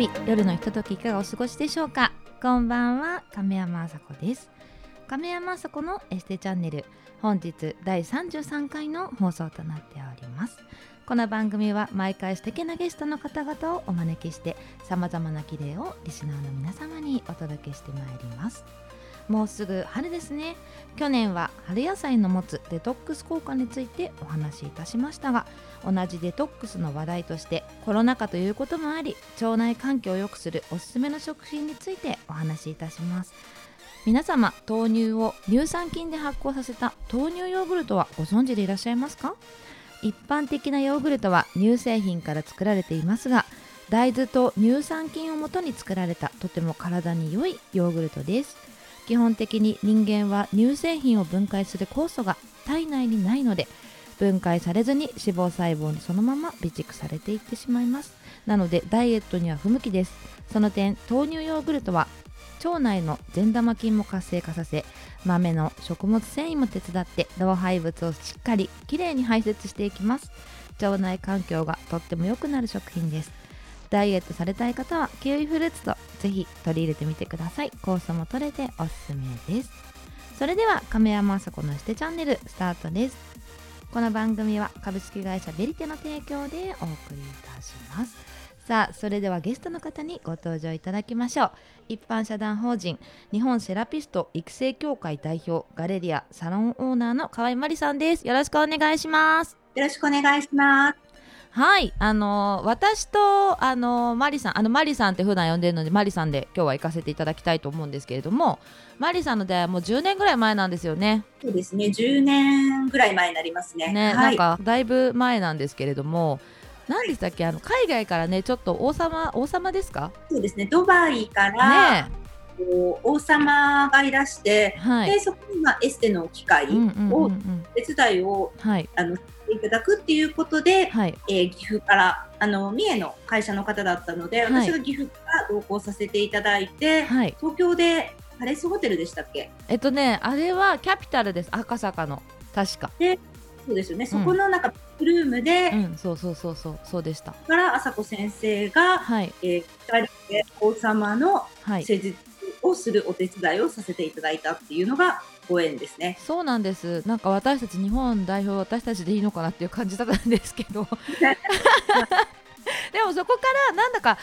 日夜のひとときいかがお過ごしでしょうか？こんばんは亀山あさこです。亀山あさこのエステチャンネル本日第33回の放送となっております。この番組は毎回素敵なゲストの方々をお招きしてさまざまな綺麗をリスナーの皆様にお届けしてまいります。もうすぐ春ですね。去年は春野菜の持つデトックス効果についてお話しいたしましたが同じデトックスの話題としてコロナ禍ということもあり腸内環境を良くするおすすめの食品についてお話しいたします。皆様豆乳を乳酸菌で発酵させた豆乳ヨーグルトはご存知でいらっしゃいますか？一般的なヨーグルトは乳製品から作られていますが大豆と乳酸菌をもとに作られたとても体に良いヨーグルトです。基本的に人間は乳製品を分解する酵素が体内にないので分解されずに脂肪細胞にそのまま備蓄されていってしまいます。なのでダイエットには不向きです。その点豆乳ヨーグルトは腸内の善玉菌も活性化させ豆の食物繊維も手伝って老廃物をしっかりきれいに排泄していきます。腸内環境がとっても良くなる食品です。ダイエットされたい方はキウイフルーツとぜひ取り入れてみてください。酵素も取れておすすめです。それでは亀山あさこのしてチャンネルスタートです。この番組は株式会社ベリテの提供でお送りいたします。さあそれではゲストの方にご登場いただきましょう。一般社団法人日本セラピスト育成協会代表ガレリアサロンオーナーの河合真理さんです。よろしくお願いします。よろしくお願いします。はい。あの私とあのマリさんあのマリさんって普段呼んでるのでマリさんで今日は行かせていただきたいと思うんですけれどもマリさんの出会いはもう10年ぐらい前なんですよね。そうですね。10年ぐらい前になりますね。ね、はい、なんかだいぶ前なんですけれども何でしたっけ？あの海外からねちょっと王様王様ですか？そうですね。ドバイから、ね、王様がいらして、はい、でそこにまあエステの機械を手伝いを、はい、あのいただくっていうことで、はい、えー、岐阜からあの三重の会社の方だったので、はい、私が岐阜から同行させていただいて、はい、東京でパレスホテルでしたっけ？えっとねあれはキャピタルです。赤坂の。確か。でそうですよね、うん、そこのなんかルームで、うん、そうそうそうそう。そうでした。から朝子先生が、はい。えー、2人で王様の施術をするお手伝いをさせていただいたっていうのがご縁ですね。そうなんです。なんか私たち日本代表私たちでいいのかなっていう感じだったんですけど。でもそこからなんだか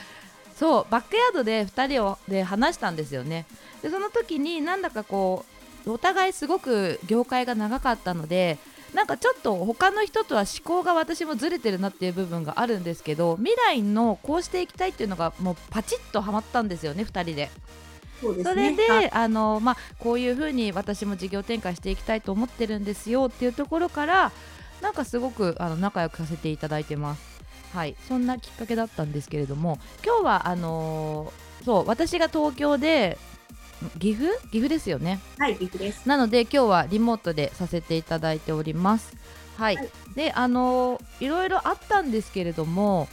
そうバックヤードで2人をで話したんですよね。でその時になんだかこうお互いすごく業界が長かったので。なんかちょっと他の人とは思考が私もずれてるなっていう部分があるんですけど未来のこうしていきたいっていうのがもうパチッとはまったんですよね2人で。そね、それであの、まあ、こういうふうに私も事業展開していきたいと思ってるんですよっていうところからなんかすごくあの仲良くさせていただいてます。はい、そんなきっかけだったんですけれども今日はあのー、そう私が東京で岐阜？岐阜ですよね。はい岐阜です。なので今日はリモートでさせていただいております。はい、はい、であのー、いろいろあったんですけれども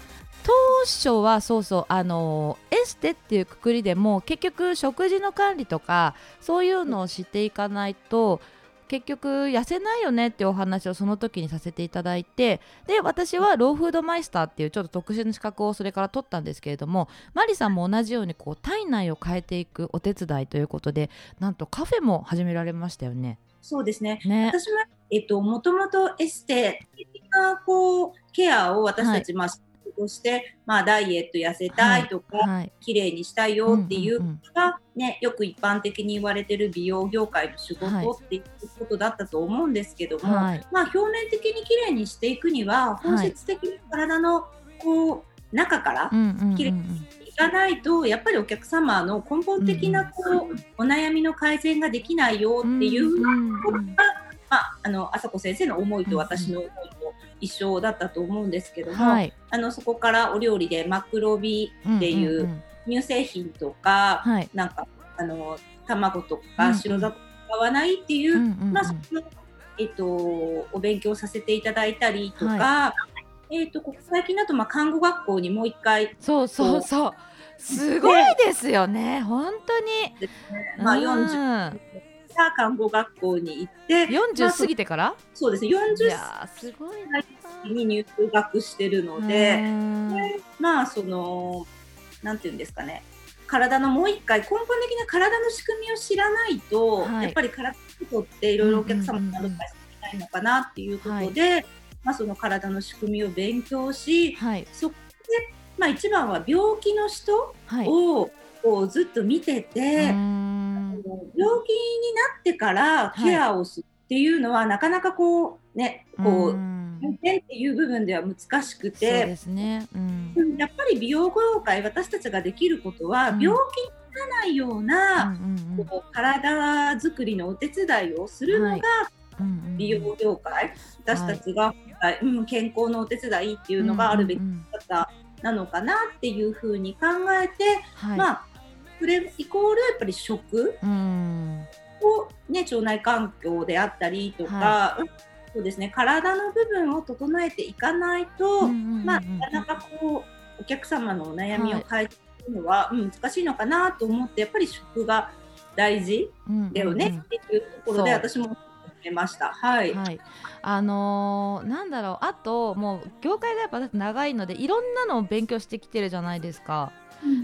当初はそうそうあのエステっていうくくりでも結局食事の管理とかそういうのをしていかないと結局痩せないよねっていうお話をその時にさせていただいてで私はローフードマイスターっていうちょっと特殊な資格をそれから取ったんですけれどもマリさんも同じようにこう体内を変えていくお手伝いということでなんとカフェも始められましたよね。そうですね。ね私はえっともともとエステ的なこうケアを私たち、はい、まあとして、まあ、ダイエット痩せたいとか、はいはい、綺麗にしたいよっていうのが、ね、よく一般的に言われてる美容業界の仕事っていうことだったと思うんですけども、はい、まあ、表面的に綺麗にしていくには本質的に体のこう中から綺麗にいかないとやっぱりお客様の根本的なこう、お悩みの改善ができないよっていうところが、まあ、あの朝子先生の思いと私の思いと一緒だったと思うんですけども、はい、あのそこからお料理でマクロビっていう乳製品とか、うんうんうん、なんかあの卵とか白砂糖を使わないっていう、うんうん、まあそのえっ、とお勉強させていただいたりとか、はい、えっ、と最近だとまあ看護学校にもう一回そうそうそう。すごいですよね。本当に。まあ40看護学校に行って40過ぎてから、まあ、そうですね。40すごいに入学してるのでまあそのなんていうんですかね。体のもう一回根本的な体の仕組みを知らないと、はい、やっぱり体のことっていろいろお客様にアドバイスできないのかなっていうことで、はい、まあ、その体の仕組みを勉強し、はい、そこで、まあ、一番は病気の人を、こうずっと見てて、病気になってからケアをするっていうのは、なかなかこうねこうっていう部分では難しくてそうですね、うん、やっぱり美容業界私たちができることは、病気にならないような、うん、こう体づくりのお手伝いをするのが、はい。美容業界、私たちが、はい、うん、健康のお手伝いっていうのがあるべき方なのかなっていうふうに考えて、はい、まあそれイコールやっぱり食を、ね、腸内環境であったりとか、はい、そうですね。体の部分を整えていかないと、まあ、なかなかこうお客様のお悩みを解決するのは、はい、難しいのかなと思ってやっぱり食が大事だよねっていうところで私もました。はい。はい、あのー、なんだろう、あと、もう業界がやっぱ長いので、いろんなのを勉強してきてるじゃないですか。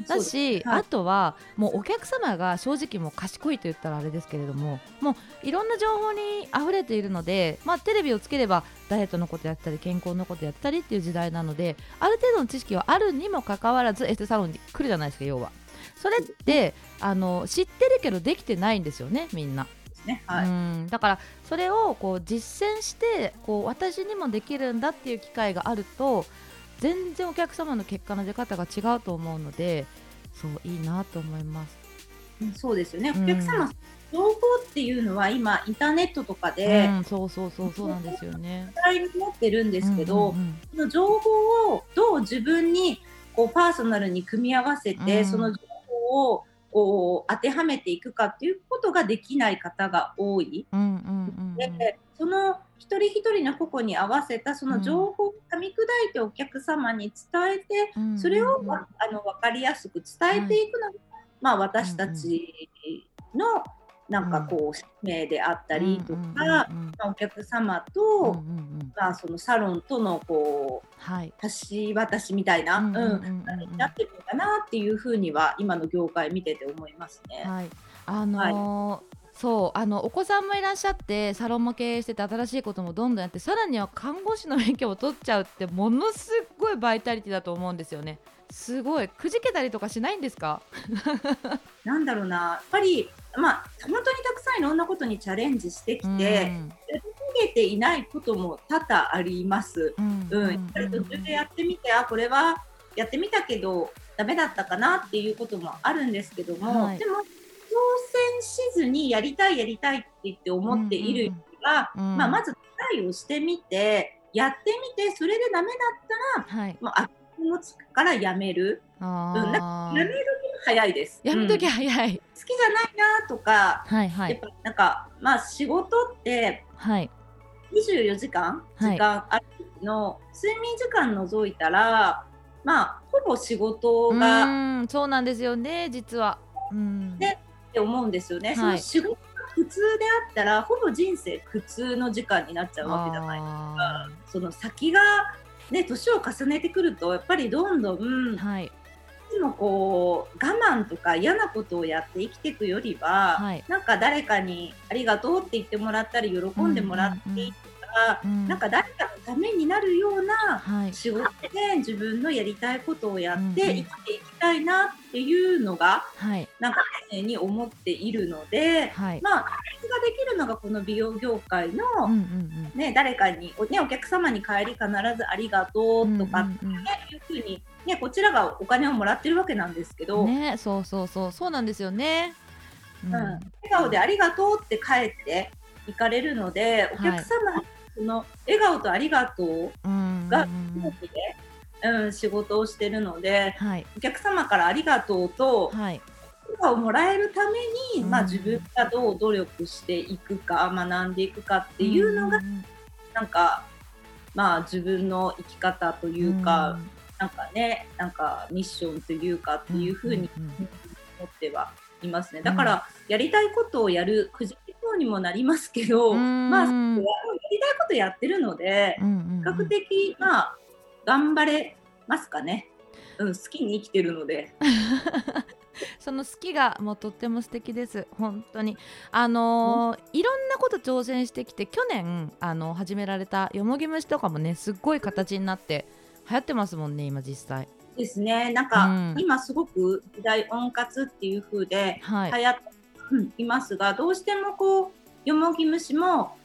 だし、はい、あとはもうお客様が正直もう賢いと言ったらあれですけれどももういろんな情報に溢れているので、まあ、テレビをつければダイエットのことやったり健康のことやったりっていう時代なのである程度の知識はあるにもかかわらずエステサロンに来るじゃないですか要は。それってあの知ってるけどできてないんですよねみんな。ね。はい、うん。だからそれをこう実践してこう私にもできるんだっていう機会があると全然お客様の結果の出方が違うと思うのでそういいなと思います。そうですよね、お客様、うん、情報っていうのは今インターネットとかで、うん、そうそうそうそうなんですよね。持ってるんですけど、その情報をどう自分にこうパーソナルに組み合わせて、うん、その情報をこう当てはめていくかっていうことができない方が多い。うんうんうんうん、でその一人一人の個々に合わせたその情報を噛み砕いてお客様に伝えて、うん、それを、あの分かりやすく伝えていくのが、まあ、私たちのなんかこう使命であったりとか、まあ、お客様と、まあ、そのサロンとのこう、はい、橋渡しみたいな、うんなってるのかなっていうふうには今の業界見てて思いますね。はい。あのーはいそうあのお子さんもいらっしゃってサロンも経営してて新しいこともどんどんやってさらには看護師の免許を取っちゃうってものすごいバイタリティだと思うんですよね。すごい。くじけたりとかしないんですか？なんだろうな。やっぱりまあ本当にたくさんいろんなことにチャレンジしてきて、うん、逃げていないことも多々あります。うん、うん、やっぱり途中でやってみてあこれはやってみたけどダメだったかなっていうこともあるんですけども、はい、でも戦しずにやりたいやりたいって言って思っている人は、うんうん、まあ、まずトライをしてみてやってみてそれでダメだったら、はい、まあ、気持ちからやめる。うん、やめる時早いです。やめる時早い、うん、好きじゃないなとか、はいはい、やっぱなんかまあ仕事って、はい、24時間時間あるの、はい、睡眠時間除いたらまあほぼ仕事がそうなんですよね実は。うん、でって思うんですよね。はい、その仕事が普通であったらほぼ人生苦痛の時間になっちゃうわけじゃないですか。その先がね年を重ねてくるとやっぱりどんどん、はい、いつもこう我慢とか嫌なことをやって生きていくよりは、はい、なんか誰かにありがとうって言ってもらったり喜んでもらっていいか、うん、なんか誰かのためになるような仕事で自分のやりたいことをやって生きていきたいなっていうのが、はい、なんか常に思っているので、はい、まあそれができるのがこの美容業界の、うんうんうん、ね、誰かにお,、ね、お客様に帰り必ずありがとうとかって、ねいうふうに、ね、こちらがお金をもらってるわけなんですけど、ね、そうそうそう。そうなんですよね。うん、笑顔でありがとうって帰って行かれるので、お客様その笑顔とありがとうが大きで、うん、仕事をしてるので、はい、お客様からありがとうと、はい、笑顔をもらえるために、まあ、自分がどう努力していくか学んでいくかっていうのが、うん、なんかまあ自分の生き方というか、うん、なんかねなんかミッションというかっていうふうに思ってはいますね。だから、やりたいことをやるくじけそうにもなりますけど、まありたいことやってるので、比較的まあ頑張れますかね。うん、好きに生きてるので。その好きがもうとっても素敵です。本当に。あのー、いろんなこと挑戦してきて去年あの始められたよもぎ虫とかもねすっごい形になって流行ってますもんね今実際。ですね。なんか、うん、今すごく時代温活っていう風で流行っていますが、はい、どうしてもこうよもぎ虫も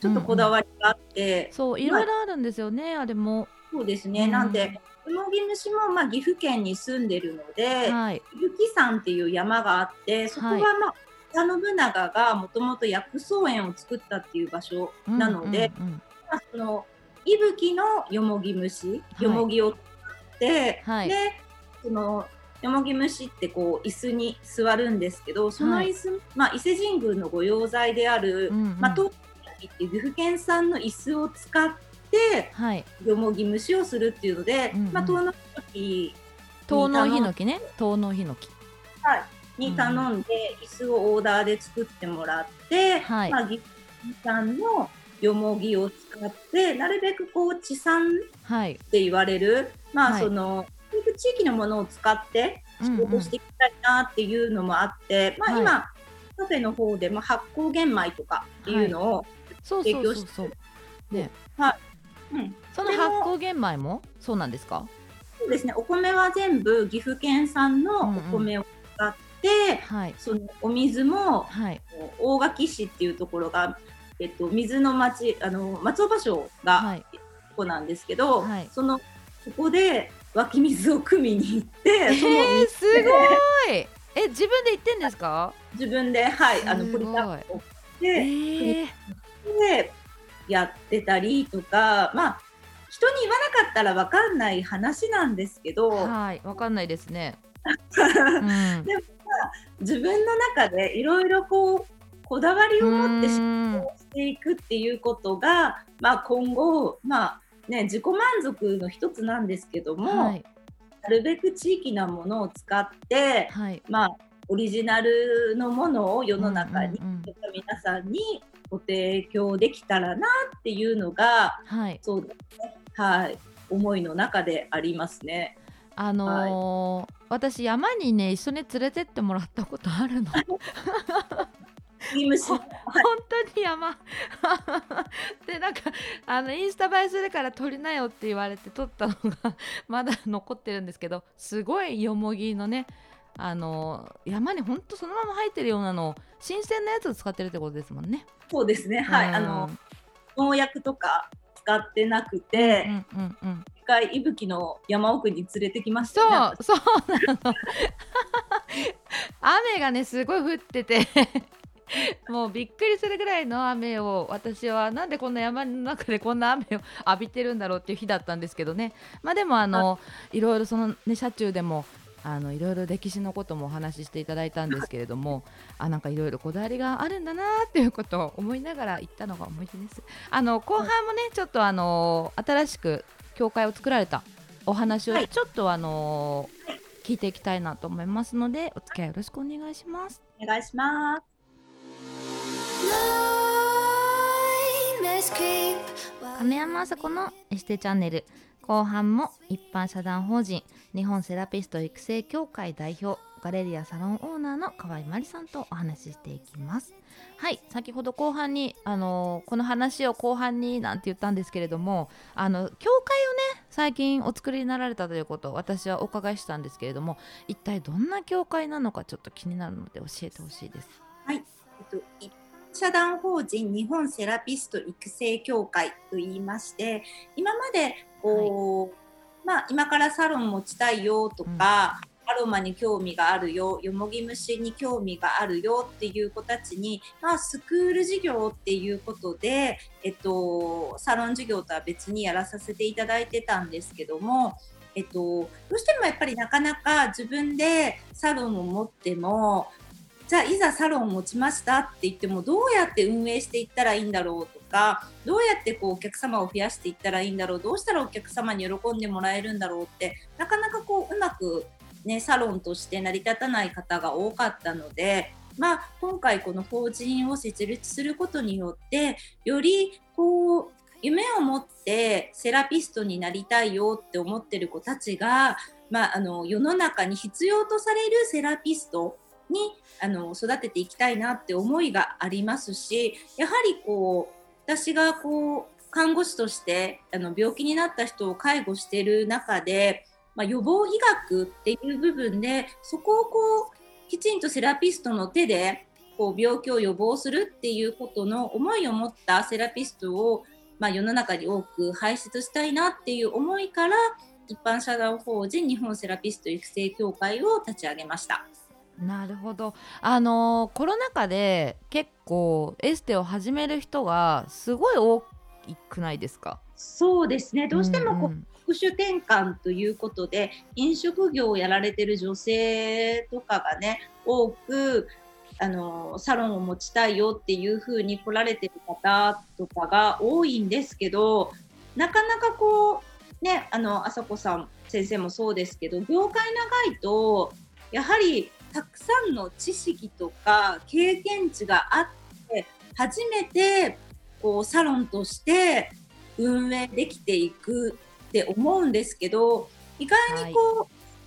ちょっとこだわりがあって、うん、そういろいろあるんですよね、あれも。そうですね、うん、なんでよもぎ虫もまあ岐阜県に住んでるので、はい、岐阜山っていう山があってそこはまあ、織田信長がもともと薬草園を作ったっていう場所なので、うんうんうん、まあ、その伊吹のよもぎ虫、よもぎをって、はい、でそのよもぎ虫ってこう椅子に座るんですけどその椅子、はい、まあ、伊勢神宮の御用材である、うんうん、まあ、東っていう岐阜県産の椅子を使ってはい、よもぎ蒸しをするっていうので、うんうん、まあ、遠野ヒノキね。遠野ヒノキ。はい。に頼んで、椅子をオーダーで作ってもらって、はい、まあ、岐阜産のよもぎを使ってなるべくこう地産って言われる、はい、まあその、地域のものを使って仕事していきたいなっていうのもあって、うんうん、まあ今、カフェの方で、まあ、発酵玄米とかっていうのを提供して、ね、はい、うん、その発酵玄米も？そうなんですか？そうですね。お米は全部岐阜県産のお米を使って、うんうん、はい、そのお水も、はい、大垣市っていうところが、えっと、水の町あの松尾芭蕉が、はい、ここなんですけど、はい、そのそこで湧き水を汲みに行って、えー、すごい。え自分で行ってんですか？自分ではいあのポリタンクをで、えー、でやってたりとかまあ人に言わなかったら分かんない話なんですけど。はい分かんないですね、うん、でも、まあ、自分の中でいろいろこうこだわりを持って仕事をしていくっていうことが、まあ、今後、まあね、自己満足の一つなんですけども、はい、なるべく地域なものを使って、はい、まあオリジナルのものを世の中に、うんうんうん、皆さんにご提供できたらなっていうのが、はい、そうですね、はい、思いの中でありますね。あのーはい、私山にね一緒に連れてってもらったことあるの。本当に山。でなんかあのインスタ映えするから撮りなよって言われて撮ったのがまだ残ってるんですけどすごいよもぎのねあの山に本当そのまま生えてるようなの新鮮なやつを使ってるってことですもんね。そうですね。はい、あの農薬とか使ってなくて、うんうんうん、一回伊吹の山奥に連れてきました、ね、そうそうなの。雨がねすごい降ってて もうびっくりするぐらいの雨を私はなんでこんな山の中でこんな雨を浴びてるんだろうっていう日だったんですけどね。まあでもあのいろいろそのね車中でもあのいろいろ歴史のこともお話ししていただいたんですけれどもあなんかいろいろこだわりがあるんだなっていうことを思いながら行ったのが思い出です。あの後半もねちょっとあの新しく教会を作られたお話をちょっとあの、はい、聞いていきたいなと思いますのでお付き合いよろしくお願いします。お願いします亀山麻子のエステチャンネル。後半も一般社団法人日本セラピスト育成協会代表ガレリアサロンオーナーの河合真理さんとお話ししていきます。はい先ほど後半にあのこの話を後半になんて言ったんですけれどもあの教会をね最近お作りになられたということを私はお伺いしたんですけれども一体どんな教会なのかちょっと気になるので教えてほしいです。はい、えっと、一社団法人日本セラピスト育成協会といいまして今までこう、はい、まあ、今からサロン持ちたいよとか、うん、アロマに興味があるよよもぎ虫に興味があるよっていう子たちに、まあ、スクール授業っていうことで、えっと、サロン授業とは別にやらさせていただいてたんですけどもえっと、どうしてもやっぱりなかなか自分でサロンを持ってもじゃあいざサロン持ちましたって言ってもどうやって運営していったらいいんだろうとかどうやってこうお客様を増やしていったらいいんだろうどうしたらお客様に喜んでもらえるんだろうってなかなかこううまく、ね、サロンとして成り立たない方が多かったので、まあ、今回この法人を設立することによってよりこう夢を持ってセラピストになりたいよって思ってる子たちがまあ、あの世の中に必要とされるセラピストにあの育てていきたいなって思いがありますしやはりこう私がこう看護師としてあの病気になった人を介護している中で、まあ、予防医学っていう部分でそこをこうきちんとセラピストの手でこう病気を予防するっていうことの思いを持ったセラピストを、まあ、世の中に多く輩出したいなっていう思いから一般社団法人日本セラピスト育成協会を立ち上げました。なるほど。あのコロナ禍で結構エステを始める人がすごい多くないですか？そうですね。どうしてもこう、うん。うん職種転換ということで飲食業をやられてる女性とかがね多くあのサロンを持ちたいよっていうふうに来られてる方とかが多いんですけどなかなかこうねあの朝子さん先生もそうですけど業界長いとやはりたくさんの知識とか経験値があって初めてこうサロンとして運営できていくって思うんですけど意外にこう、は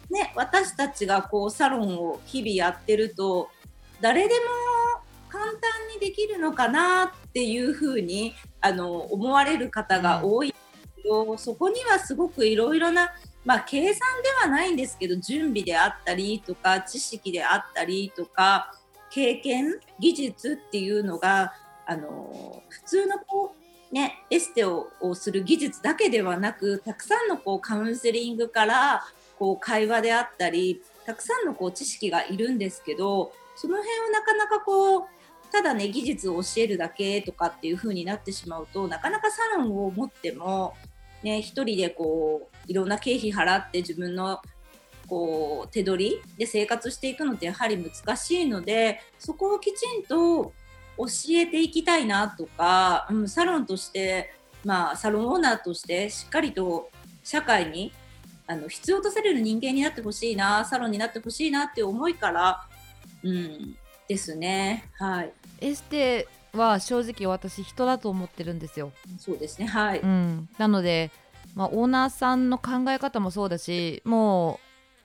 い、ね私たちがこうサロンを日々やってると誰でも簡単にできるのかなっていうふうにあの思われる方が多いけど、うん、そこにはすごくいろいろなまあ、計算ではないんですけど準備であったりとか知識であったりとか経験技術っていうのがあの普通のこう、ね、エステをする技術だけではなくたくさんのこうカウンセリングからこう会話であったりたくさんのこう知識がいるんですけどその辺をなかなかこうただね技術を教えるだけとかっていう風になってしまうとなかなかサロンを持ってもね、一人でこういろんな経費払って自分のこう手取りで生活していくのってやはり難しいのでそこをきちんと教えていきたいなとか、うん、サロンとして、まあ、サロンオーナーとしてしっかりと社会にあの必要とされる人間になってほしいなサロンになってほしいなっていう思いから、うん、ですね。はい、エステは正直私人だと思ってるんですよ。そうですねはい、うん、なので、まあ、オーナーさんの考え方もそうだしも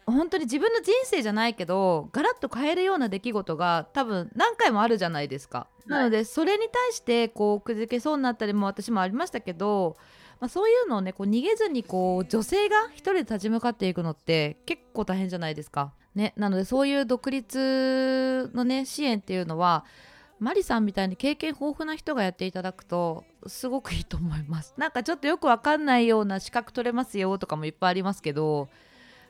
う本当に自分の人生じゃないけどガラッと変えるような出来事が多分何回もあるじゃないですか。はい、なのでそれに対してこうくじけそうになったりも私もありましたけど、まあ、そういうのをねこう逃げずにこう女性が一人で立ち向かっていくのって結構大変じゃないですか。ね、なのでそういう独立のね支援っていうのはマリさんみたいに経験豊富な人がやっていただくとすごくいいと思います。なんかちょっとよくわかんないような資格取れますよとかもいっぱいありますけど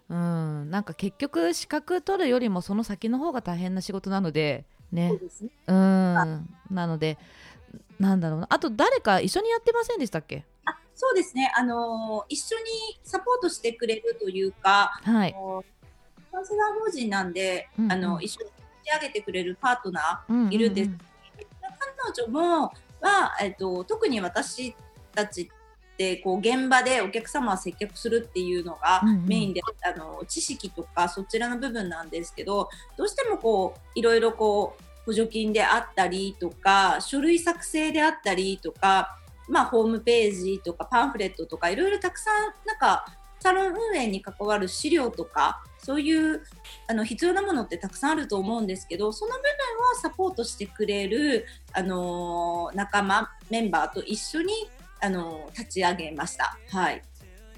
うんなんか結局資格取るよりもその先の方が大変な仕事なのでね。うん。なのでなんだろうな。あと誰か一緒にやってませんでしたっけ？あそうですね。あの一緒にサポートしてくれるというか、はい、カウンセラー法人なんで、うんうん、あの一緒に上げてくれるパートナーいるんです。うんうんうん、彼女もは、えっと、特に私たちってこう現場でお客様を接客するっていうのがメインで、うんうん、あの知識とかそちらの部分なんですけどどうしてもこういろいろこう補助金であったりとか書類作成であったりとか、まあ、ホームページとかパンフレットとかいろいろたくさんなんかサロン運営に関わる資料とかそういうあの必要なものってたくさんあると思うんですけどその部分をサポートしてくれる、あの仲間メンバーと一緒に、あの立ち上げました。はい、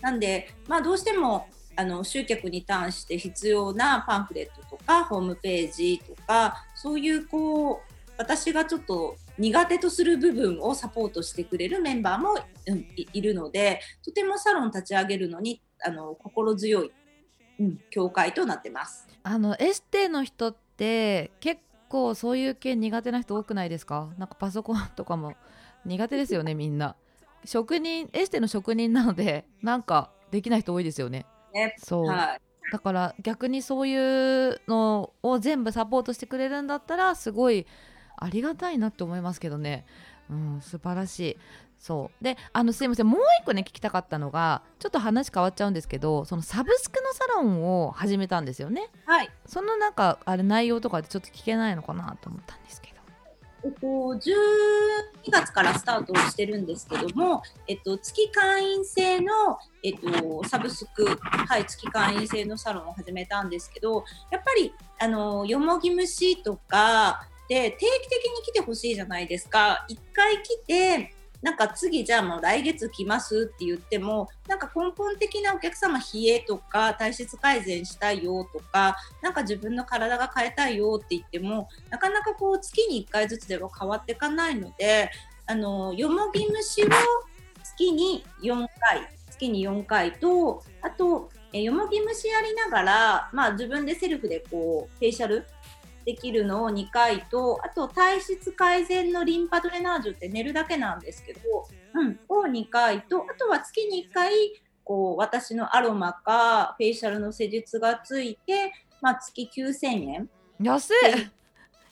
なんで、まあ、どうしてもあの集客に関して必要なパンフレットとかホームページとかそういうこう私がちょっと苦手とする部分をサポートしてくれるメンバーも、いるのでとてもサロン立ち上げるのにあの心強い、教会となってます。あのエステの人って結構そういう系苦手な人多くないですか？なんかパソコンとかも苦手ですよねみんな。職人エステの職人なのでなんかできない人多いですよね。ね。そう、はい、だから逆にそういうのを全部サポートしてくれるんだったらすごいありがたいなって思いますけどね。うん素晴らしいそう。であのすいません。もう一個ね聞きたかったのがちょっと話変わっちゃうんですけどそのサブスクのサロンを始めたんですよね。はい。そのなんかあれ内容とかでちょっと聞けないのかなと思ったんですけど。えっと、12月からスタートしてるんですけども、えっと、月会員制の、えっと、サブスク、はい、月会員制のサロンを始めたんですけど、やっぱり、あの、よもぎ虫とか、で、定期的に来てほしいじゃないですか。一回来て、なんか次じゃあもう来月来ますって言ってもなんか根本的なお客様冷えとか体質改善したいよとかなんか自分の体が変えたいよって言ってもなかなかこう月に1回ずつでは変わっていかないのであのよもぎ虫を月に4回月に4回とあとえよもぎ虫やりながら、まあ、自分でセルフでこうフェイシャルできるのを2回と、あと体質改善のリンパドレナージュって寝るだけなんですけど、うん、を2回と、あとは月に1回、こう、私のアロマかフェイシャルの施術がついて、まあ、月9000円。安い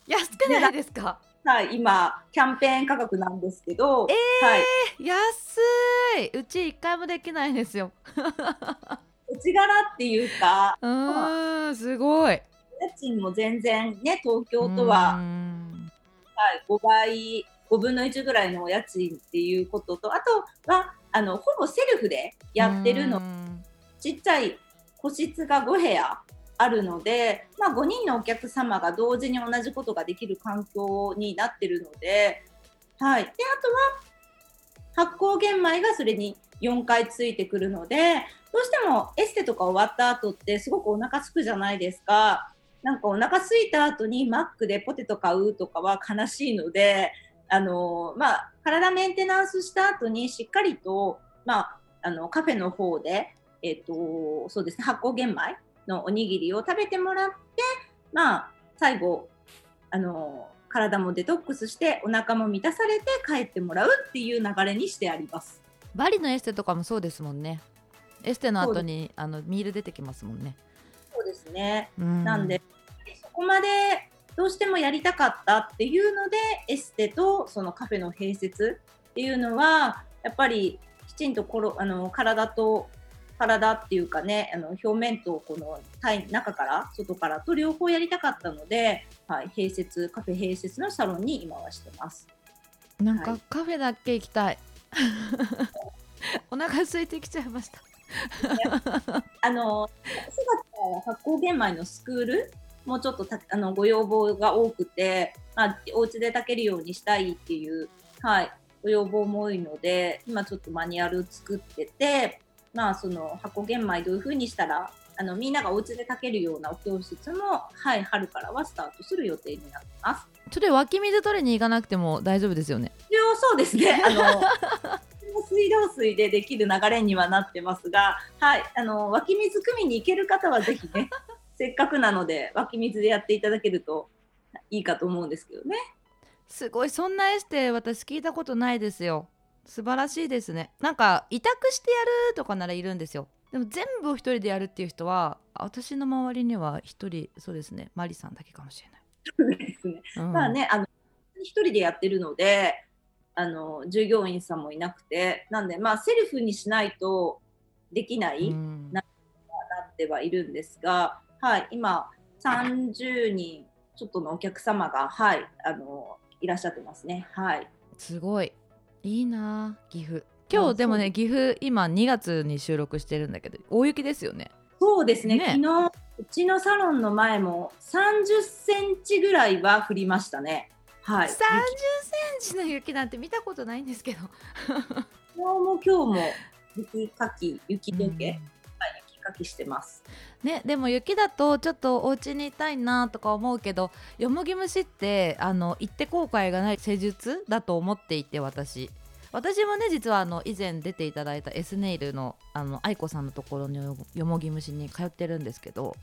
安くないですか？はい、今、キャンペーン価格なんですけど、えー、はい、安いうち1回もできないんですよ。うち柄っていうか、うん、すごい。家賃も全然ね、東京とは、はい、5倍、5分の1ぐらいのお家賃っていうことと、あとは、あの、ほぼセルフでやってるの。ちっちゃい個室が5部屋あるので、まあ、5人のお客様が同時に同じことができる環境になってるので、はい。で、あとは、発酵玄米がそれに4回ついてくるので、どうしてもエステとか終わった後ってすごくお腹すくじゃないですか。なんかお腹空いた後にマックでポテト買うとかは悲しいので、あのまあ、体メンテナンスした後にしっかりと、まあ、あのカフェの方で、えっ、と、そうですね、発酵玄米のおにぎりを食べてもらって、まあ、最後、あの体もデトックスしてお腹も満たされて帰ってもらうっていう流れにしてあります。バリのエステとかもそうですもんね。エステの後にあのミール出てきますもんね。ですね。なんで、そこまでどうしてもやりたかったっていうので、エステとそのカフェの併設っていうのは、やっぱりきちんところあの体と体っていうかね、あの表面とこの中から外からと両方やりたかったので、はい、併設カフェ併設のサロンに今はしてます。なんか、カフェだけ行きたい。お腹空いてきちゃいました。あの発酵玄米のスクールもうちょっとあのご要望が多くて、まあ、お家で炊けるようにしたいっていう、はい、ご要望も多いので今ちょっとマニュアル作ってて、まあ、その箱玄米どういうふうにしたらあのみんながお家で炊けるようなお教室も、はい、春からはスタートする予定になってます。ちょっと湧き水取りに行かなくても大丈夫ですよね。そうですね。あの水道水でできる流れにはなってますが、はい、あの湧き水汲みに行ける方はぜひね、せっかくなので湧き水でやっていただけるといいかと思うんですけどね。すごいそんなエステ私聞いたことないですよ。素晴らしいですね。なんか委託してやるとかならいるんですよ。でも全部を一人でやるっていう人は私の周りには一人そうですねマリさんだけかもしれない。そうですね。うん、まあねあの一人でやってるのであの従業員さんもいなくてなんでまあセルフにしないとできない、うん、なってはいるんですが、はい、今30人ちょっとのお客様が、はい、あのいらっしゃってますね。はい、すごい。いいな岐阜。今日でもね岐阜今2月に収録してるんだけど大雪ですよね。そうですね、ね、昨日うちのサロンの前も30センチぐらいは降りましたね。はい、30センチの雪なんて見たことないんですけど。今日も今日も雪かき雪解け、うん、雪かきしてます。ねでも雪だとちょっとお家にいたいなとか思うけどよもぎ虫ってあの行って後悔がない施術だと思っていて私私もね実はあの以前出ていただいたエスネイルのあの愛子さんのところによもぎ虫に通ってるんですけど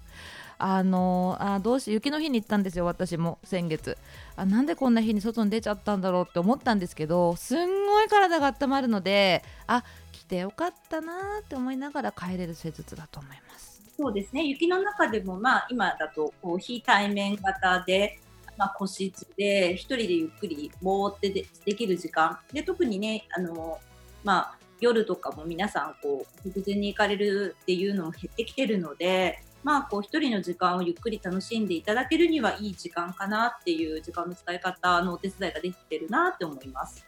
あのあどうし雪の日に行ったんですよ私も先月。あなんでこんな日に外に出ちゃったんだろうって思ったんですけどすんごい体が温まるのであ来てよかったなって思いながら帰れる施術だと思います。そうですね。雪の中でもまあ今だとこう非対面型でまあ、個室で一人でゆっくりぼーってでできる時間で特にねあの、まあ、夜とかも皆さんこう直前に行かれるっていうのも減ってきてるのでまあ、こう一人の時間をゆっくり楽しんでいただけるにはいい時間かなっていう時間の使い方のお手伝いができてるなって思います。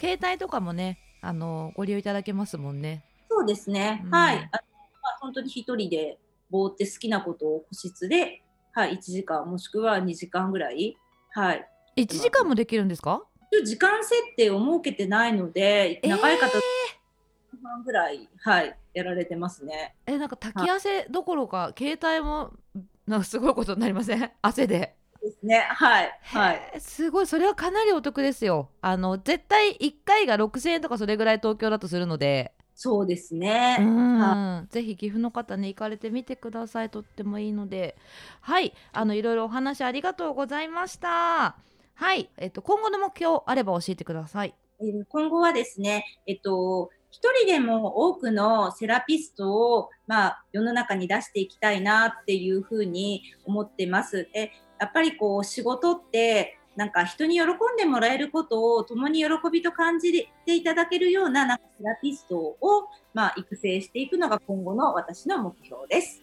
携帯とかもね、あのご利用いただけますもんね。そうですね。うん、はい。あまあ、本当に一人でぼーって好きなことを個室で、はい、1時間もしくは2時間ぐらい、はい。1時間もできるんですか？時間設定を設けてないので、長い方、えー、半ぐらい、はい、やられてますね。え、なんか炊き汗どころか、携帯も、なんかすごいことになりません？汗で。ですね。はい。はい。すごい、それはかなりお得ですよ。あの、絶対1回が6000円とかそれぐらい東京だとするので。そうですね。うんぜひ岐阜の方ね行かれてみてください。とってもいいので、はい、あのいろいろお話ありがとうございました。はい、えっと今後の目標あれば教えてください。今後はですね、えっと一人でも多くのセラピストを、まあ、世の中に出していきたいなっていうふうに思ってます。でやっぱりこう仕事ってなんか人に喜んでもらえることを共に喜びと感じていただけるようななんかセラピストを、まあ、育成していくのが今後の私の目標です。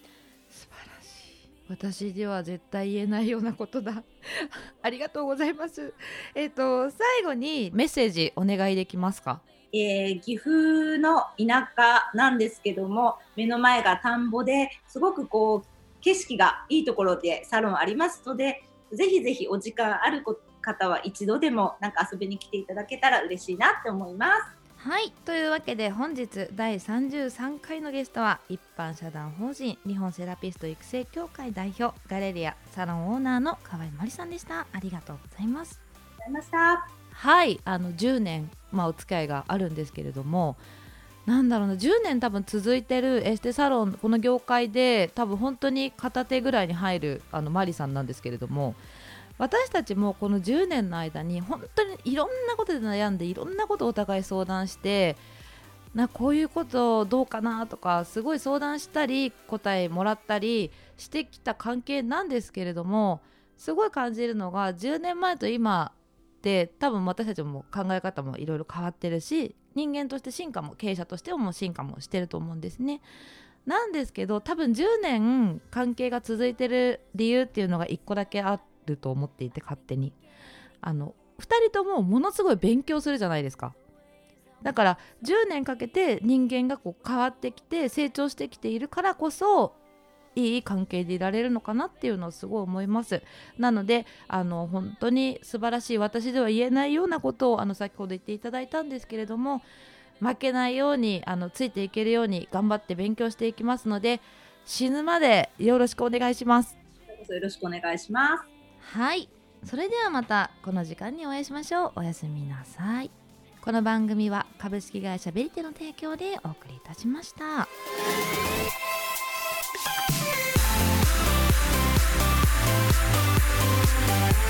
素晴らしい。私では絶対言えないようなことだ。ありがとうございます。えっ、ー、と最後にメッセージお願いできますか？えー、岐阜の田舎なんですけども目の前が田んぼですごくこう景色がいいところでサロンありますのでぜひぜひお時間ある方は一度でもなんか遊びに来ていただけたら嬉しいなって思います。はいというわけで本日第33回のゲストは一般社団法人日本セラピスト育成協会代表ガレリアサロンオーナーの河合真理さんでした。ありがとうございます。ありがとうございましたはいあの10年、まあ、お付き合いがあるんですけれどもなんだろうな10年多分続いてるエステサロンこの業界で多分本当に片手ぐらいに入るあのマリさんなんですけれども私たちもこの10年の間に本当にいろんなことで悩んでいろんなことをお互い相談してなこういうことどうかなとかすごい相談したり答えもらったりしてきた関係なんですけれどもすごい感じるのが10年前と今って多分私たちも考え方もいろいろ変わってるし人間として進化も経営者としても進化もしてると思うんですね。なんですけど多分10年関係が続いてる理由っていうのが1個だけあると思っていて勝手にあの2人ともものすごい勉強するじゃないですかだから10年かけて人間がこう変わってきて成長してきているからこそいい関係でいられるのかなっていうのをすごい思います。なのであの本当に素晴らしい私では言えないようなことをあの先ほど言っていただいたんですけれども負けないようにあのついていけるように頑張って勉強していきますので死ぬまでよろしくお願いします。よろしくお願いします。はい。それではまたこの時間にお会いしましょう。おやすみなさい。この番組は株式会社ベリテの提供でお送りいたしました。プレゼント